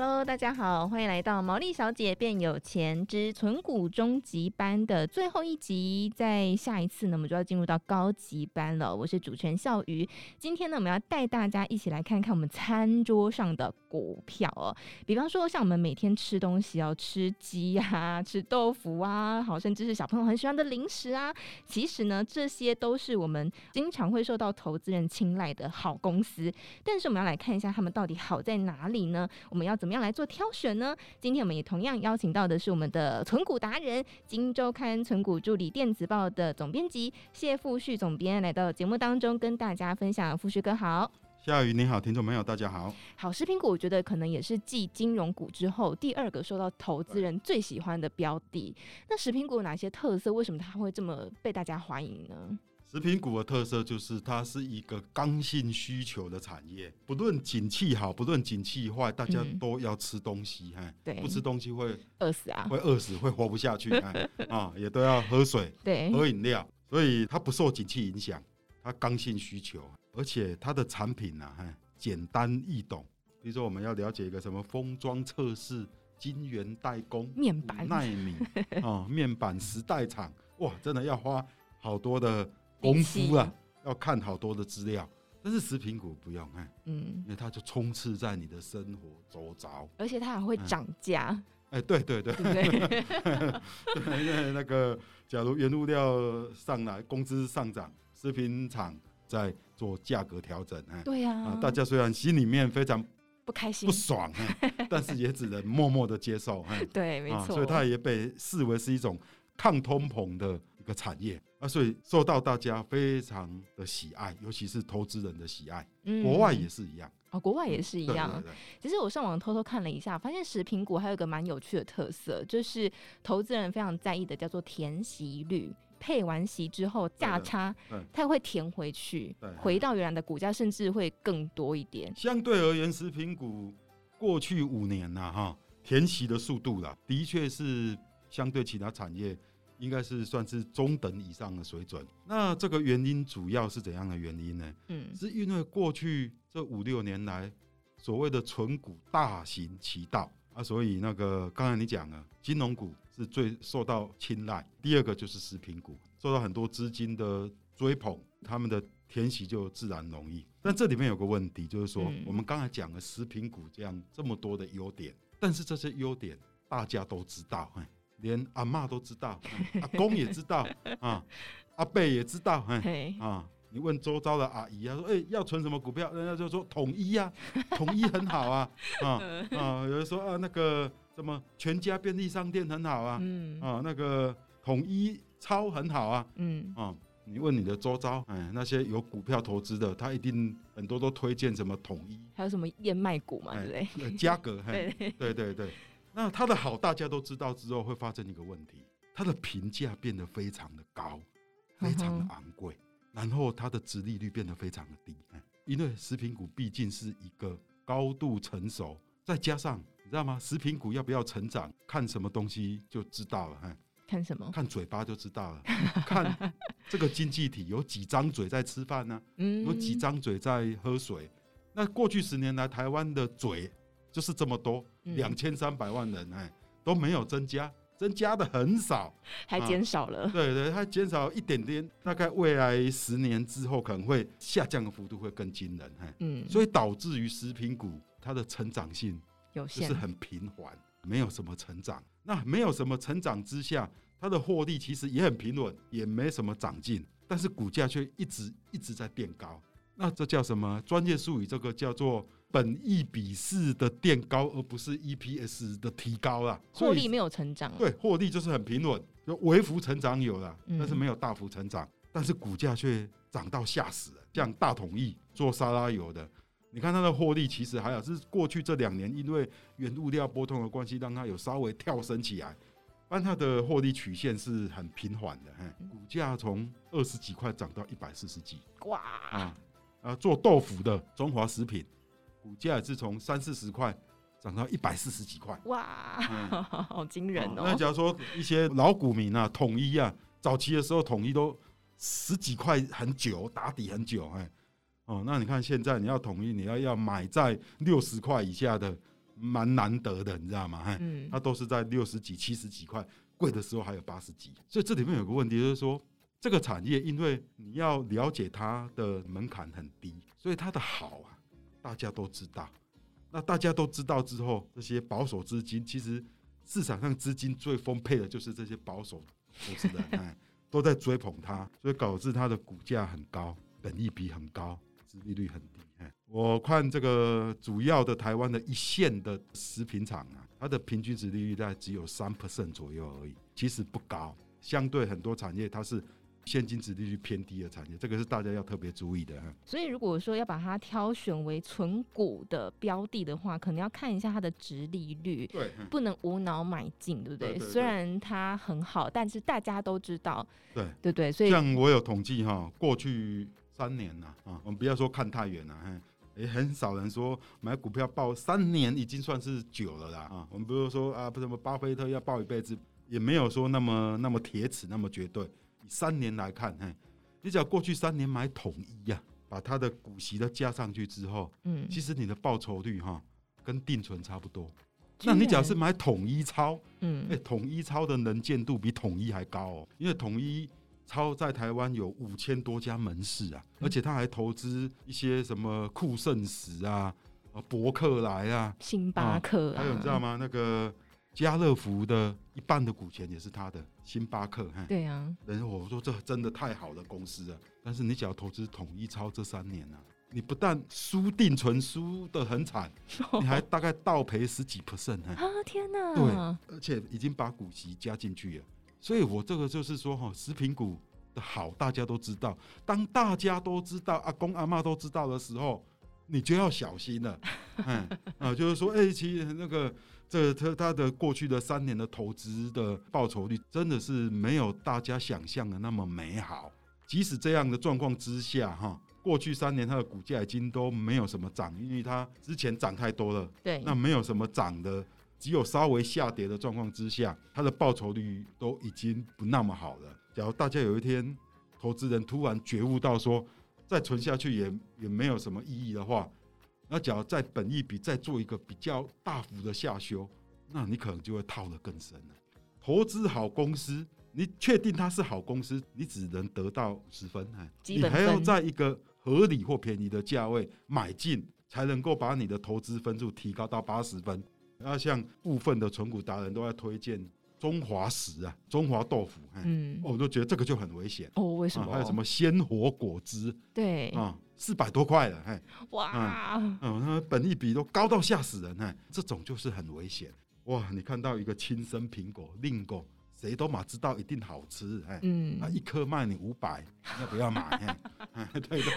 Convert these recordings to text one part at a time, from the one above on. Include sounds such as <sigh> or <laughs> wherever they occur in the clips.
Hello，大家好，欢迎来到《毛利小姐变有钱之存股终极班》的最后一集。在下一次呢，我们就要进入到高级班了。我是主持人笑鱼，今天呢，我们要带大家一起来看看我们餐桌上的股票哦。比方说，像我们每天吃东西要吃鸡啊，吃豆腐啊，好，甚至是小朋友很喜欢的零食啊。其实呢，这些都是我们经常会受到投资人青睐的好公司。但是，我们要来看一下他们到底好在哪里呢？我们要怎么样来做挑选呢？今天我们也同样邀请到的是我们的存股达人，《金周刊》存股助理电子报的总编辑谢富旭总编来到节目当中跟大家分享。富旭哥好，夏雨你好，听众朋友大家好。好，食品股我觉得可能也是继金融股之后第二个受到投资人最喜欢的标的。那食品股有哪些特色？为什么它会这么被大家欢迎呢？食品股的特色就是它是一个刚性需求的产业，不论景气好，不论景气坏，大家都要吃东西，哈、不吃东西会饿死啊，会饿死，会活不下去，<laughs> 啊，也都要喝水，对，喝饮料，所以它不受景气影响，它刚性需求，而且它的产品呢，哈，简单易懂，比如说我们要了解一个什么封装测试、晶圆代工、面板、纳米啊，面板时代厂，哇，真的要花好多的。功夫啊，要看好多的资料，但是食品股不用哎，嗯，因为它就充斥在你的生活周遭，而且它还会涨价。哎，对对对，对，因为那个假如原物料上来，工资上涨，食品厂在做价格调整，哎，对呀，大家虽然心里面非常不开心、不爽，但是也只能默默的接受，<laughs> 对，没错，所以它也被视为是一种抗通膨的。个产业啊，所以受到大家非常的喜爱，尤其是投资人的喜爱。嗯，国外也是一样哦，国外也是一样。对对对。其实我上网偷偷看了一下，发现食品股还有一个蛮有趣的特色，就是投资人非常在意的，叫做填息率。配完息之后价差，它会填回去，回到原来的股价，甚至会更多一点。相对而言，食品股过去五年呐，哈，填息的速度啦，的确是相对其他产业。应该是算是中等以上的水准。那这个原因主要是怎样的原因呢？嗯，是因为过去这五六年来，所谓的存股大行其道啊，所以那个刚才你讲了，金融股是最受到青睐，第二个就是食品股受到很多资金的追捧，他们的填息就自然容易。但这里面有个问题，就是说我们刚才讲了食品股这样这么多的优点，但是这些优点大家都知道，连阿妈都知道，阿公也知道啊，阿伯也知道，哎啊，你问周遭的阿姨啊，说哎、欸、要存什么股票，人家就说统一啊，统一很好啊，啊 <laughs> 啊，有人说啊那个什么全家便利商店很好啊，嗯啊那个统一超很好啊，嗯啊，你问你的周遭，哎那些有股票投资的，他一定很多都推荐什么统一，还有什么燕麦股嘛，对不对？嘉格，对对对对。那它的好，大家都知道之后，会发生一个问题，它的评价变得非常的高，非常的昂贵，然后它的殖利率变得非常的低，因为食品股毕竟是一个高度成熟，再加上你知道吗？食品股要不要成长，看什么东西就知道了，看什么？看嘴巴就知道了，看这个经济体有几张嘴在吃饭呢？有几张嘴在喝水？那过去十年来，台湾的嘴。就是这么多，两千三百万人哎，都没有增加，增加的很少，还减少了。啊、对对，还减少一点点，大概未来十年之后可能会下降的幅度会更惊人哎，嗯，所以导致于食品股它的成长性有限是很平缓，没有什么成长。那没有什么成长之下，它的获利其实也很平稳，也没什么长进，但是股价却一直一直在变高。那这叫什么？专业术语，这个叫做本益比式的垫高，而不是 EPS 的提高啦。获利没有成长，对，获利就是很平稳，就微幅成长有了，但是没有大幅成长。嗯、但是股价却涨到吓死了。像大统益做沙拉油的，你看它的获利其实还好，是过去这两年因为原物料波动的关系，让它有稍微跳升起来，但它的获利曲线是很平缓的。股价从二十几块涨到一百四十几，哇啊！啊，做豆腐的中华食品，股价也是从三四十块涨到一百四十几块。哇，嗯、<laughs> 好惊人哦！那假如说一些老股民啊，统一啊，早期的时候统一都十几块很久，打底很久，哎，哦，那你看现在你要统一，你要要买在六十块以下的，蛮难得的，你知道吗？哎，嗯，它都是在六十几、七十几块，贵的时候还有八十几。所以这里面有个问题，就是说这个产业，因为你要了解它的门槛很低，所以它的好啊，大家都知道。那大家都知道之后，这些保守资金，其实市场上资金最丰沛的就是这些保守投资人，<laughs> 哎，都在追捧它，所以导致它的股价很高，本益比很高，殖利率很低。哎，我看这个主要的台湾的一线的食品厂啊，它的平均殖利率大概只有三 percent 左右而已，其实不高，相对很多产业它是。现金值利率偏低的产业，这个是大家要特别注意的。所以，如果说要把它挑选为存股的标的的话，可能要看一下它的值利率，对，不能无脑买进，对不对？虽然它很好，但是大家都知道，对对对。所以，像我有统计哈，过去三年呐啊，我们不要说看太远了，也很少人说买股票报三年已经算是久了啦啊。我们不是说啊，不什么巴菲特要报一辈子，也没有说那么那么铁齿，那么绝对。三年来看，嘿，你只要过去三年买统一呀，把它的股息都加上去之后，嗯，其实你的报酬率哈跟定存差不多。那你只要是买统一超，嗯，哎，统一超的能见度比统一还高哦，因为统一超在台湾有五千多家门市啊，而且他还投资一些什么酷盛石啊、啊博客来啊、星巴克，还有你知道吗？那个。家乐福的一半的股权也是他的，星巴克，对啊，人我说这真的太好的公司了。但是你只要投资统一超这三年呢、啊，你不但输定存输的很惨，<laughs> 你还大概倒赔十几 percent 啊！天哪！对，而且已经把股息加进去了。所以我这个就是说哈，食品股的好大家都知道，当大家都知道，阿公阿妈都知道的时候，你就要小心了。嗯啊，就是说，哎、欸，其实那个。这他他的过去的三年的投资的报酬率真的是没有大家想象的那么美好。即使这样的状况之下，哈，过去三年它的股价已经都没有什么涨，因为它之前涨太多了。对，那没有什么涨的，只有稍微下跌的状况之下，它的报酬率都已经不那么好了。假如大家有一天投资人突然觉悟到说，再存下去也也没有什么意义的话。那假如在本益比再做一个比较大幅的下修，那你可能就会套得更深了。投资好公司，你确定它是好公司，你只能得到十分，哎，你还要在一个合理或便宜的价位买进，才能够把你的投资分数提高到八十分。那像部分的存股达人都在推荐。中华食啊，中华豆腐，嗯，我都觉得这个就很危险哦。为什么？还有什么鲜活果汁？对啊，四百多块了，嘿，哇，嗯，那本益比都高到吓死人，哎，这种就是很危险。哇，你看到一个亲生苹果，另购。谁都嘛知道一定好吃，哎，嗯，啊，一颗卖你五百，要不要买？<laughs> 对对，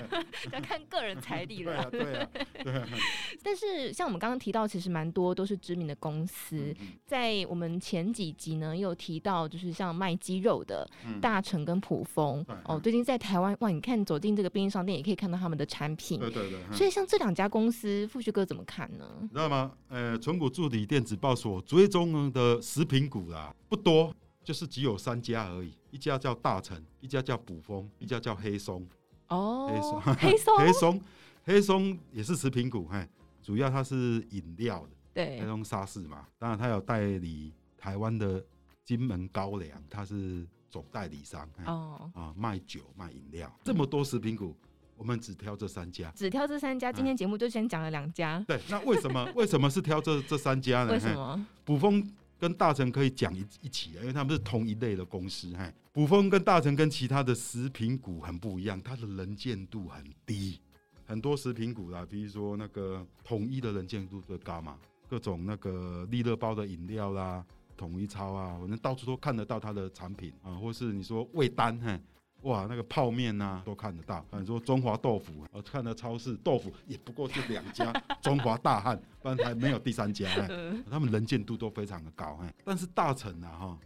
要看个人财力了。对啊，对啊，<laughs> 但是像我们刚刚提到，其实蛮多都是知名的公司，在我们前几集呢，也有提到，就是像卖鸡肉的大成跟普丰哦，最近在台湾哇，你看走进这个便利商店，也可以看到他们的产品。对对对。所以像这两家公司，富旭哥怎么看呢？你知道吗？呃，存股助理电子报所追踪的食品股啦，不多。就是只有三家而已，一家叫大成，一家叫卜蜂，一家叫黑松。哦，黑松，黑松，<laughs> 黑松，黑松也是食品股，嘿，主要它是饮料的，对，黑松沙士嘛。当然，它有代理台湾的金门高粱，它是总代理商。哦，啊，卖酒卖饮料，这么多食品股，我们只挑这三家，只挑这三家。今天节目就先讲了两家。对，那为什么为什么是挑这这三家呢？<laughs> 为什么？卜蜂。跟大成可以讲一一起，因为他们是同一类的公司。嘿，卜蜂跟大成跟其他的食品股很不一样，它的能见度很低。很多食品股啦，比如说那个统一的能见度最高嘛，各种那个利乐包的饮料啦，统一超啊，反正到处都看得到它的产品啊，或是你说味丹，嘿。哇，那个泡面呐、啊、都看得到。你说中华豆腐，我看到超市豆腐也不过就两家，中华大汉，不然还没有第三家。<laughs> 他们能见度都非常的高。但是大成啊哈，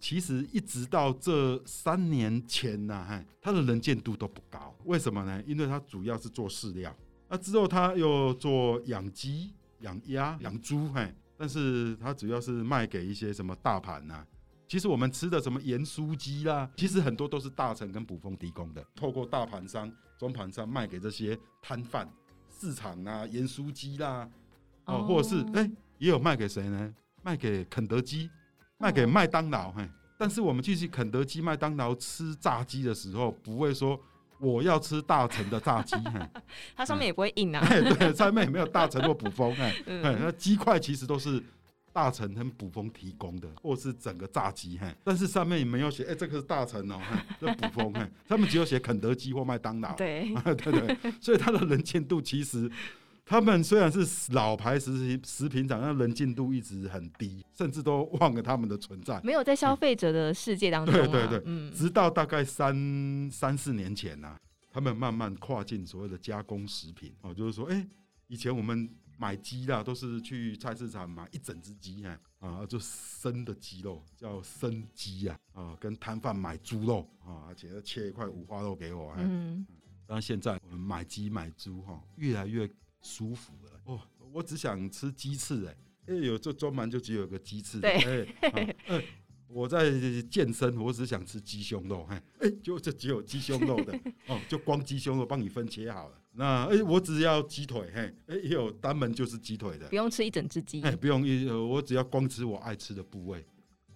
其实一直到这三年前呐，哈，它的能见度都不高。为什么呢？因为它主要是做饲料，那之后他又做养鸡、养鸭、养猪，嘿，但是它主要是卖给一些什么大盘呐。其实我们吃的什么盐酥鸡啦，其实很多都是大成跟卜蜂提供的，透过大盘商、中盘商卖给这些摊贩、市场啊，盐酥鸡啦，哦，或者是哎、欸，也有卖给谁呢？卖给肯德基，卖给麦当劳，嘿。但是我们去去肯德基、麦当劳吃炸鸡的时候，不会说我要吃大成的炸鸡，<laughs> 它上面也不会印啊。对，上面也没有大成或卜蜂，哎，<laughs> 那鸡块其实都是。大成跟卜蜂提供的，或是整个炸鸡，嘿，但是上面也没有写，哎、欸，这个是大臣哦，这卜蜂，嘿，他们只有写肯德基或麦当劳，对，<laughs> 对对，所以它的能见度其实，他们虽然是老牌食品食品厂，但能见度一直很低，甚至都忘了他们的存在，没有在消费者的世界当中、啊，<laughs> 对对对，嗯，直到大概三三四年前呐、啊，他们慢慢跨进所谓的加工食品，哦，就是说，哎、欸，以前我们。买鸡啦，都是去菜市场买一整只鸡啊，啊，就生的鸡肉叫生鸡啊，啊，跟摊贩买猪肉啊，而且要切一块五花肉给我。嗯，但现在我们买鸡买猪哈，越来越舒服了。哦，我只想吃鸡翅哎，哎有这专门就只有个鸡翅。对。哎，我在健身，我只想吃鸡胸肉，哎，就这只有鸡胸肉的 <laughs> 哦，就光鸡胸肉帮你分切好了。那哎、欸，我只要鸡腿，嘿，哎，也有单门就是鸡腿的，不用吃一整只鸡，哎，不用一，我只要光吃我爱吃的部位。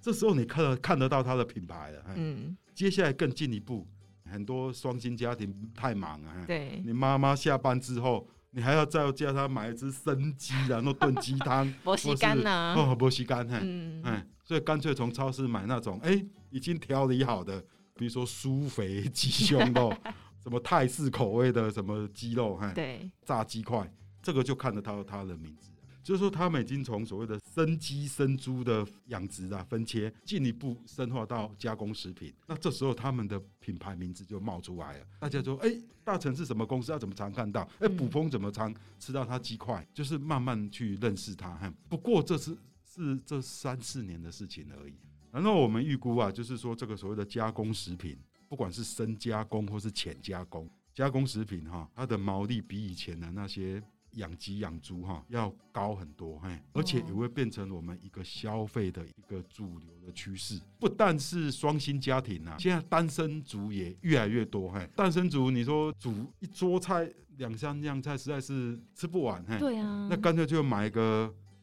这时候你看得看得到它的品牌了，嗯，接下来更进一步，很多双薪家庭太忙了，对，你妈妈下班之后，你还要再叫他买一只生鸡，然后炖鸡汤，没时间呐，哦，没时间，嘿，嗯，哎，所以干脆从超市买那种，哎、欸，已经调理好的，比如说酥肥鸡胸肉。<laughs> 什么泰式口味的什么鸡肉，哈，对，炸鸡块，这个就看得到它的名字，就是说他们已经从所谓的生鸡、生猪的养殖啊分切，进一步深化到加工食品。那这时候他们的品牌名字就冒出来了，大家说，哎、欸，大成是什么公司？要怎么常看到？哎、欸，卜蜂怎么常吃到它鸡块？就是慢慢去认识它。哈，不过这是是这三四年的事情而已。然后我们预估啊，就是说这个所谓的加工食品。不管是深加工或是浅加工，加工食品哈，它的毛利比以前的那些养鸡养猪哈要高很多，嘿，而且也会变成我们一个消费的一个主流的趋势。不但是双薪家庭啊，现在单身族也越来越多，嘿，单身族你说煮一桌菜两三样菜实在是吃不完，嘿，对啊，那干脆就买一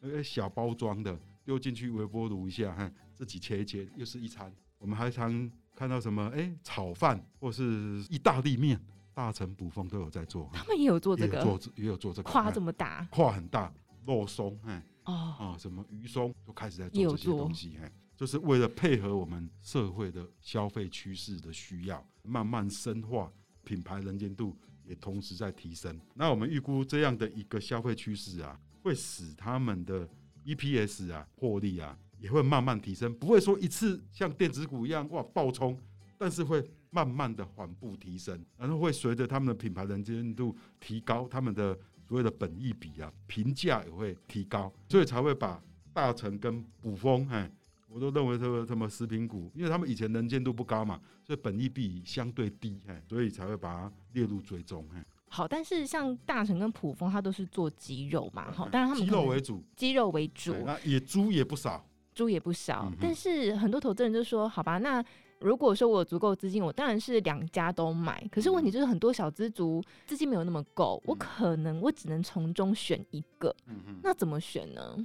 个小包装的丢进去微波炉一下，哈，自己切一切又是一餐。我们还常。看到什么？哎、欸，炒饭或是意大利面，大成卜蜂都有在做。他们也有做这个，也有做，也有做这个。跨这么大，跨很大，肉松，哎，哦，啊，什么鱼松，就开始在做这些东西，哎，就是为了配合我们社会的消费趋势的需要，慢慢深化品牌能见度，也同时在提升。那我们预估这样的一个消费趋势啊，会使他们的 EPS 啊，获利啊。也会慢慢提升，不会说一次像电子股一样哇暴冲，但是会慢慢的缓步提升，然后会随着他们的品牌能见度提高，他们的所谓的本益比啊评价也会提高，所以才会把大成跟卜蜂，哎，我都认为这个什么食品股，因为他们以前能见度不高嘛，所以本益比相对低，哎，所以才会把它列入追踪，哎。好，但是像大成跟普丰，它都是做鸡肉嘛，好，当然他们鸡肉为主，鸡肉为主，那也猪也不少。猪也不少，但是很多投资人就说：“好吧，那如果说我有足够资金，我当然是两家都买。可是问题就是很多小资族资金没有那么够，我可能我只能从中选一个。嗯嗯那怎么选呢？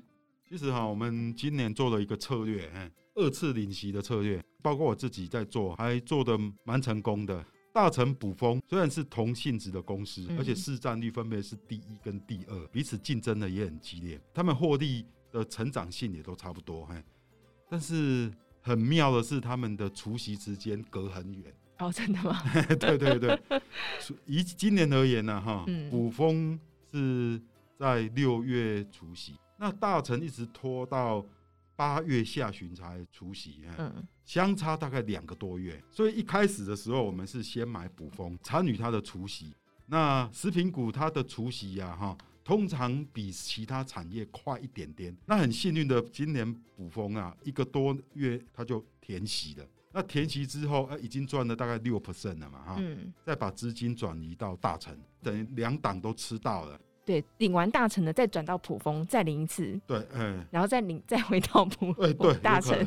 其实哈，我们今年做了一个策略，二次领息的策略，包括我自己在做，还做的蛮成功的。大成补风虽然是同性质的公司，而且市占率分别是第一跟第二，彼此竞争的也很激烈，他们获利。”的成长性也都差不多，嘿，但是很妙的是，他们的除夕之间隔很远。哦，真的吗？<laughs> 对对对，以今年而言呢、啊，哈、嗯，卜蜂是在六月除夕，那大成一直拖到八月下旬才除夕，嗯，相差大概两个多月。所以一开始的时候，我们是先买补风，参与它的除夕。那食品股它的除夕呀，哈。通常比其他产业快一点点。那很幸运的，今年补风啊，一个多月它就填息了。那填息之后，呃，已经赚了大概六 percent 了嘛，哈。嗯。再把资金转移到大成，等于两档都吃到了。对，领完大成的再转到卜蜂，再领一次，对，嗯，然后再领再回到卜，哎，对，大成，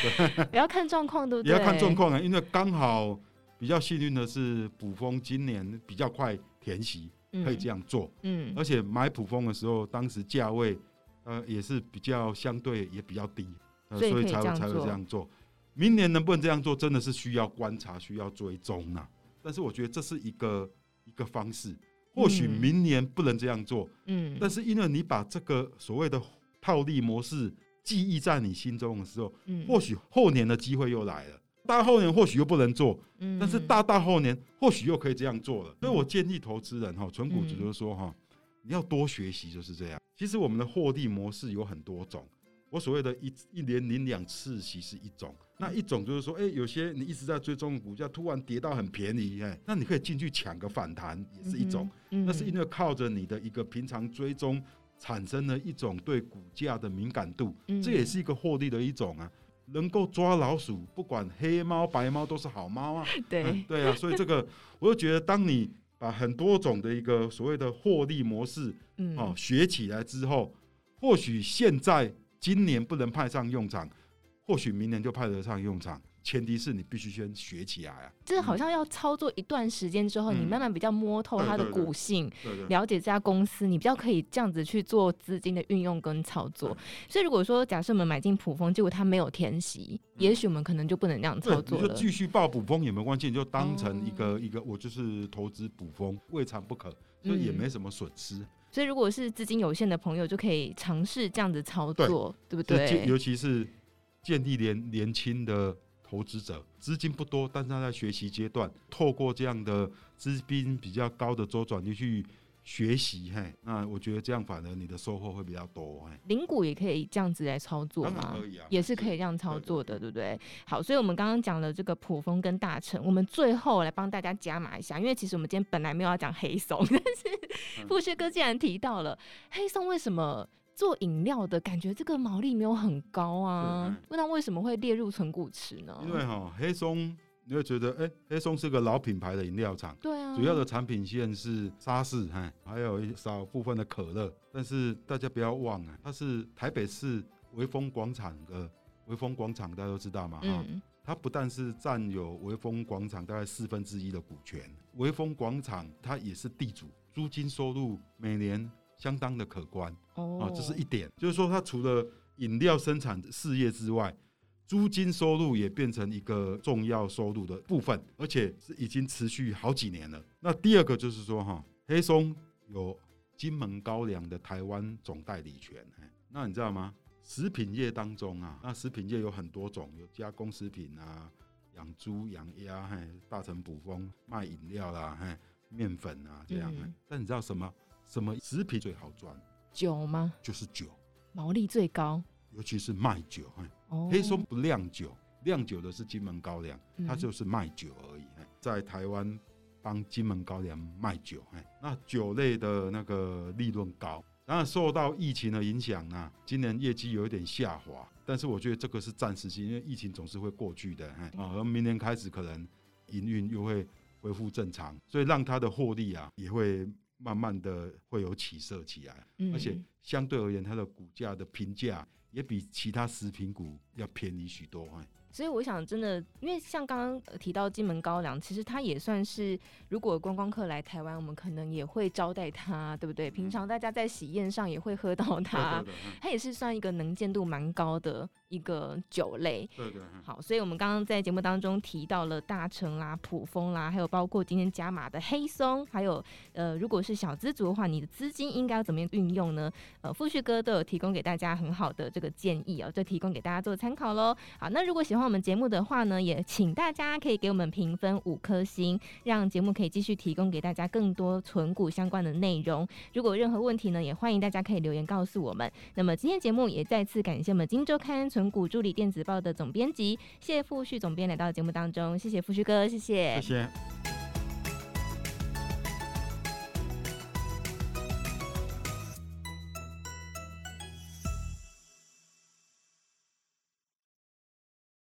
对，也要看状况，对不对？也要看状况啊，因为刚好比较幸运的是，卜蜂今年比较快填息，可以这样做，嗯，而且买卜蜂的时候，当时价位呃也是比较相对也比较低，呃、所以才会才会这样做。明年能不能这样做，真的是需要观察，需要追踪啊。但是我觉得这是一个一个方式，或许明年不能这样做，嗯，但是因为你把这个所谓的套利模式记忆在你心中的时候，嗯，或许后年的机会又来了。大后年或许又不能做，嗯，但是大大后年或许又可以这样做了。所以我建议投资人哈，纯股就是说哈，你要多学习，就是这样。其实我们的获利模式有很多种。我所谓的一一年领两次息是一种，那一种就是说，哎，有些你一直在追踪股价，突然跌到很便宜，哎，那你可以进去抢个反弹，也是一种。那是因为靠着你的一个平常追踪，产生了一种对股价的敏感度，这也是一个获利的一种啊。能够抓老鼠，不管黑猫白猫都是好猫啊。<laughs> 对对啊，所以这个我就觉得，当你把很多种的一个所谓的获利模式，哦，学起来之后，或许现在。今年不能派上用场，或许明年就派得上用场。前提是你必须先学起来啊！这好像要操作一段时间之后，嗯、你慢慢比较摸透它的股性，了解这家公司，你比较可以这样子去做资金的运用跟操作。对所以如果说假设我们买进普丰，结果它没有填息，嗯、也许我们可能就不能这样操作就继续报普丰也没关系，你就当成一个、哦、一个，我就是投资普丰，未尝不可，所以也没什么损失。嗯所以，如果是资金有限的朋友，就可以尝试这样子操作，对，对不对？尤其是建立年年轻的投资者，资金不多，但是他在学习阶段，透过这样的资金比较高的周转率去。学习嘿，那我觉得这样反而你的收获会比较多嘿。领股也可以这样子来操作吗？可以啊，也是可以这样操作的，对，不对？好，所以我们刚刚讲了这个普丰跟大成，我们最后来帮大家加码一下，因为其实我们今天本来没有要讲黑松，但是富士哥既然提到了、嗯、黑松，为什么做饮料的感觉这个毛利没有很高啊？那、嗯、为什么会列入存股池呢？因为哈黑松。你会觉得，哎、欸，黑松是个老品牌的饮料厂，对啊，主要的产品线是沙士，哈，还有一少部分的可乐。但是大家不要忘了，它是台北市微风广场的微风广场，大家都知道嘛，哈、嗯，它不但是占有微风广场大概四分之一的股权，微风广场它也是地主，租金收入每年相当的可观，哦，这是一点，就是说它除了饮料生产事业之外。租金收入也变成一个重要收入的部分，而且是已经持续好几年了。那第二个就是说，哈，黑松有金门高粱的台湾总代理权。那你知道吗？食品业当中啊，那食品业有很多种，有加工食品啊，养猪、养鸭，嘿，大成补蜂卖饮料啦，嘿，面粉啊这样。嗯、但你知道什么？什么食品最好赚？酒吗？就是酒，毛利最高。尤其是卖酒，黑松不酿酒，酿酒的是金门高粱，它就是卖酒而已。在台湾帮金门高粱卖酒，那酒类的那个利润高，当然受到疫情的影响呢，今年业绩有一点下滑，但是我觉得这个是暂时性，因为疫情总是会过去的，啊，而明年开始可能营运又会恢复正常，所以让它的获利啊也会慢慢的会有起色起来，而且相对而言，它的股价的评价。也比其他食品股要便宜许多，所以我想，真的，因为像刚刚提到金门高粱，其实它也算是，如果观光客来台湾，我们可能也会招待它，对不对？平常大家在喜宴上也会喝到它，它也是算一个能见度蛮高的一个酒类。对对。好，所以我们刚刚在节目当中提到了大成啦、普丰啦，还有包括今天加码的黑松，还有呃，如果是小资族的话，你的资金应该要怎么样运用呢？呃，富旭哥都有提供给大家很好的这个建议哦，就提供给大家做参考喽。好，那如果喜欢。我们节目的话呢，也请大家可以给我们评分五颗星，让节目可以继续提供给大家更多存股相关的内容。如果有任何问题呢，也欢迎大家可以留言告诉我们。那么今天节目也再次感谢我们《金周刊》存股助理电子报的总编辑谢富旭总编来到节目当中，谢谢富旭哥，谢，谢谢。